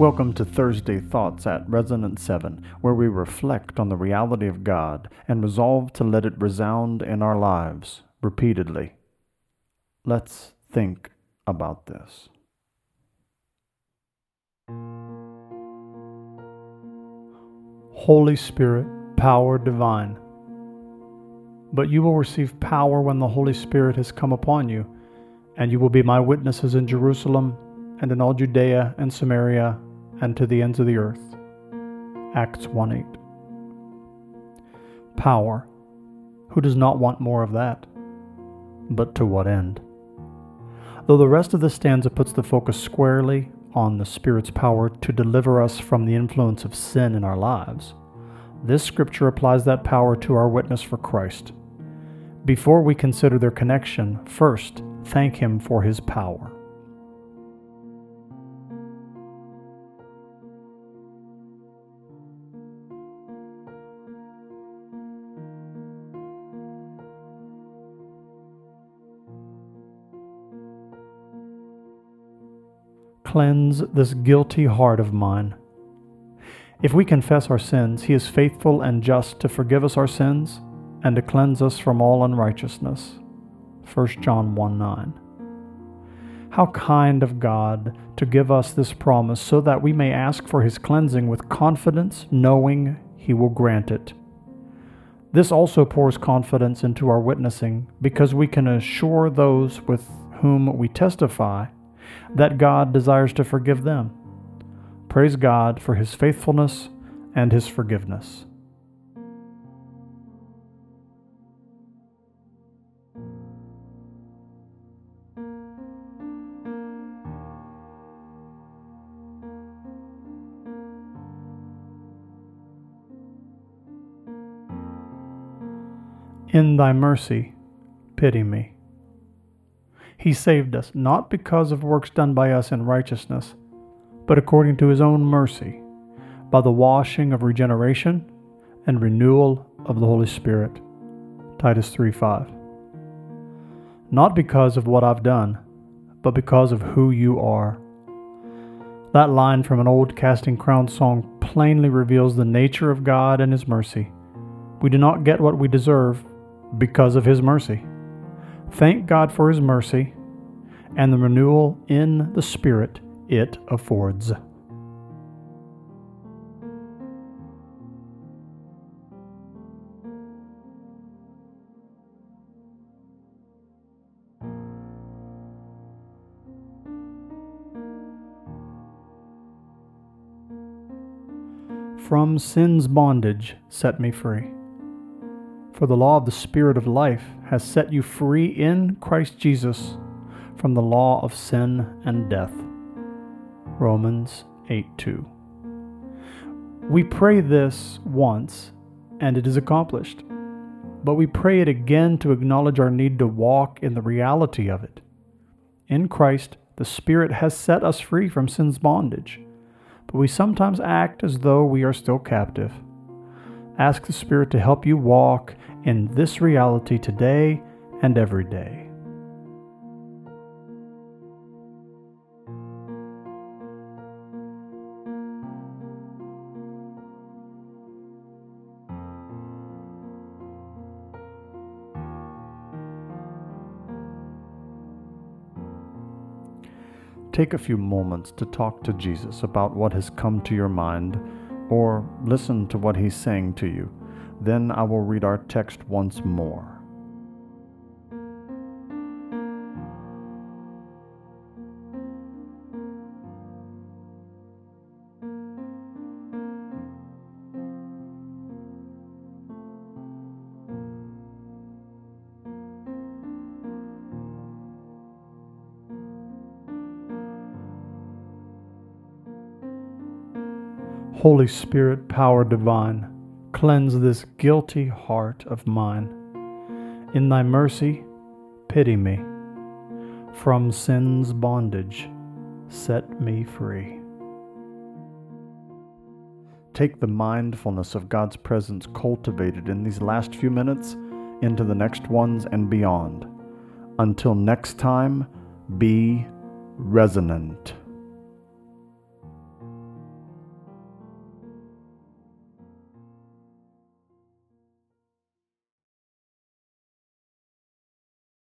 Welcome to Thursday Thoughts at Resonance 7, where we reflect on the reality of God and resolve to let it resound in our lives repeatedly. Let's think about this. Holy Spirit, power divine. But you will receive power when the Holy Spirit has come upon you, and you will be my witnesses in Jerusalem and in all Judea and Samaria and to the ends of the earth. Acts 1 8. Power. Who does not want more of that? But to what end? Though the rest of the stanza puts the focus squarely on the Spirit's power to deliver us from the influence of sin in our lives, this scripture applies that power to our witness for Christ. Before we consider their connection, first thank Him for His power. Cleanse this guilty heart of mine. If we confess our sins, He is faithful and just to forgive us our sins and to cleanse us from all unrighteousness. 1 John 1 9. How kind of God to give us this promise so that we may ask for His cleansing with confidence, knowing He will grant it. This also pours confidence into our witnessing because we can assure those with whom we testify that God desires to forgive them. Praise God for his faithfulness and his forgiveness. In thy mercy, pity me. He saved us, not because of works done by us in righteousness, but according to his own mercy, by the washing of regeneration and renewal of the Holy Spirit. Titus 3 5. Not because of what I've done, but because of who you are. That line from an old Casting Crowns song plainly reveals the nature of God and His mercy. We do not get what we deserve because of His mercy. Thank God for His mercy and the renewal in the Spirit it affords. From sin's bondage, set me free. For the law of the Spirit of life has set you free in Christ Jesus from the law of sin and death. Romans 8 2. We pray this once, and it is accomplished. But we pray it again to acknowledge our need to walk in the reality of it. In Christ, the Spirit has set us free from sin's bondage, but we sometimes act as though we are still captive. Ask the Spirit to help you walk in this reality today and every day. Take a few moments to talk to Jesus about what has come to your mind or listen to what he's saying to you. Then I will read our text once more. Holy Spirit, power divine, cleanse this guilty heart of mine. In thy mercy, pity me. From sin's bondage, set me free. Take the mindfulness of God's presence cultivated in these last few minutes into the next ones and beyond. Until next time, be resonant.